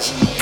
much.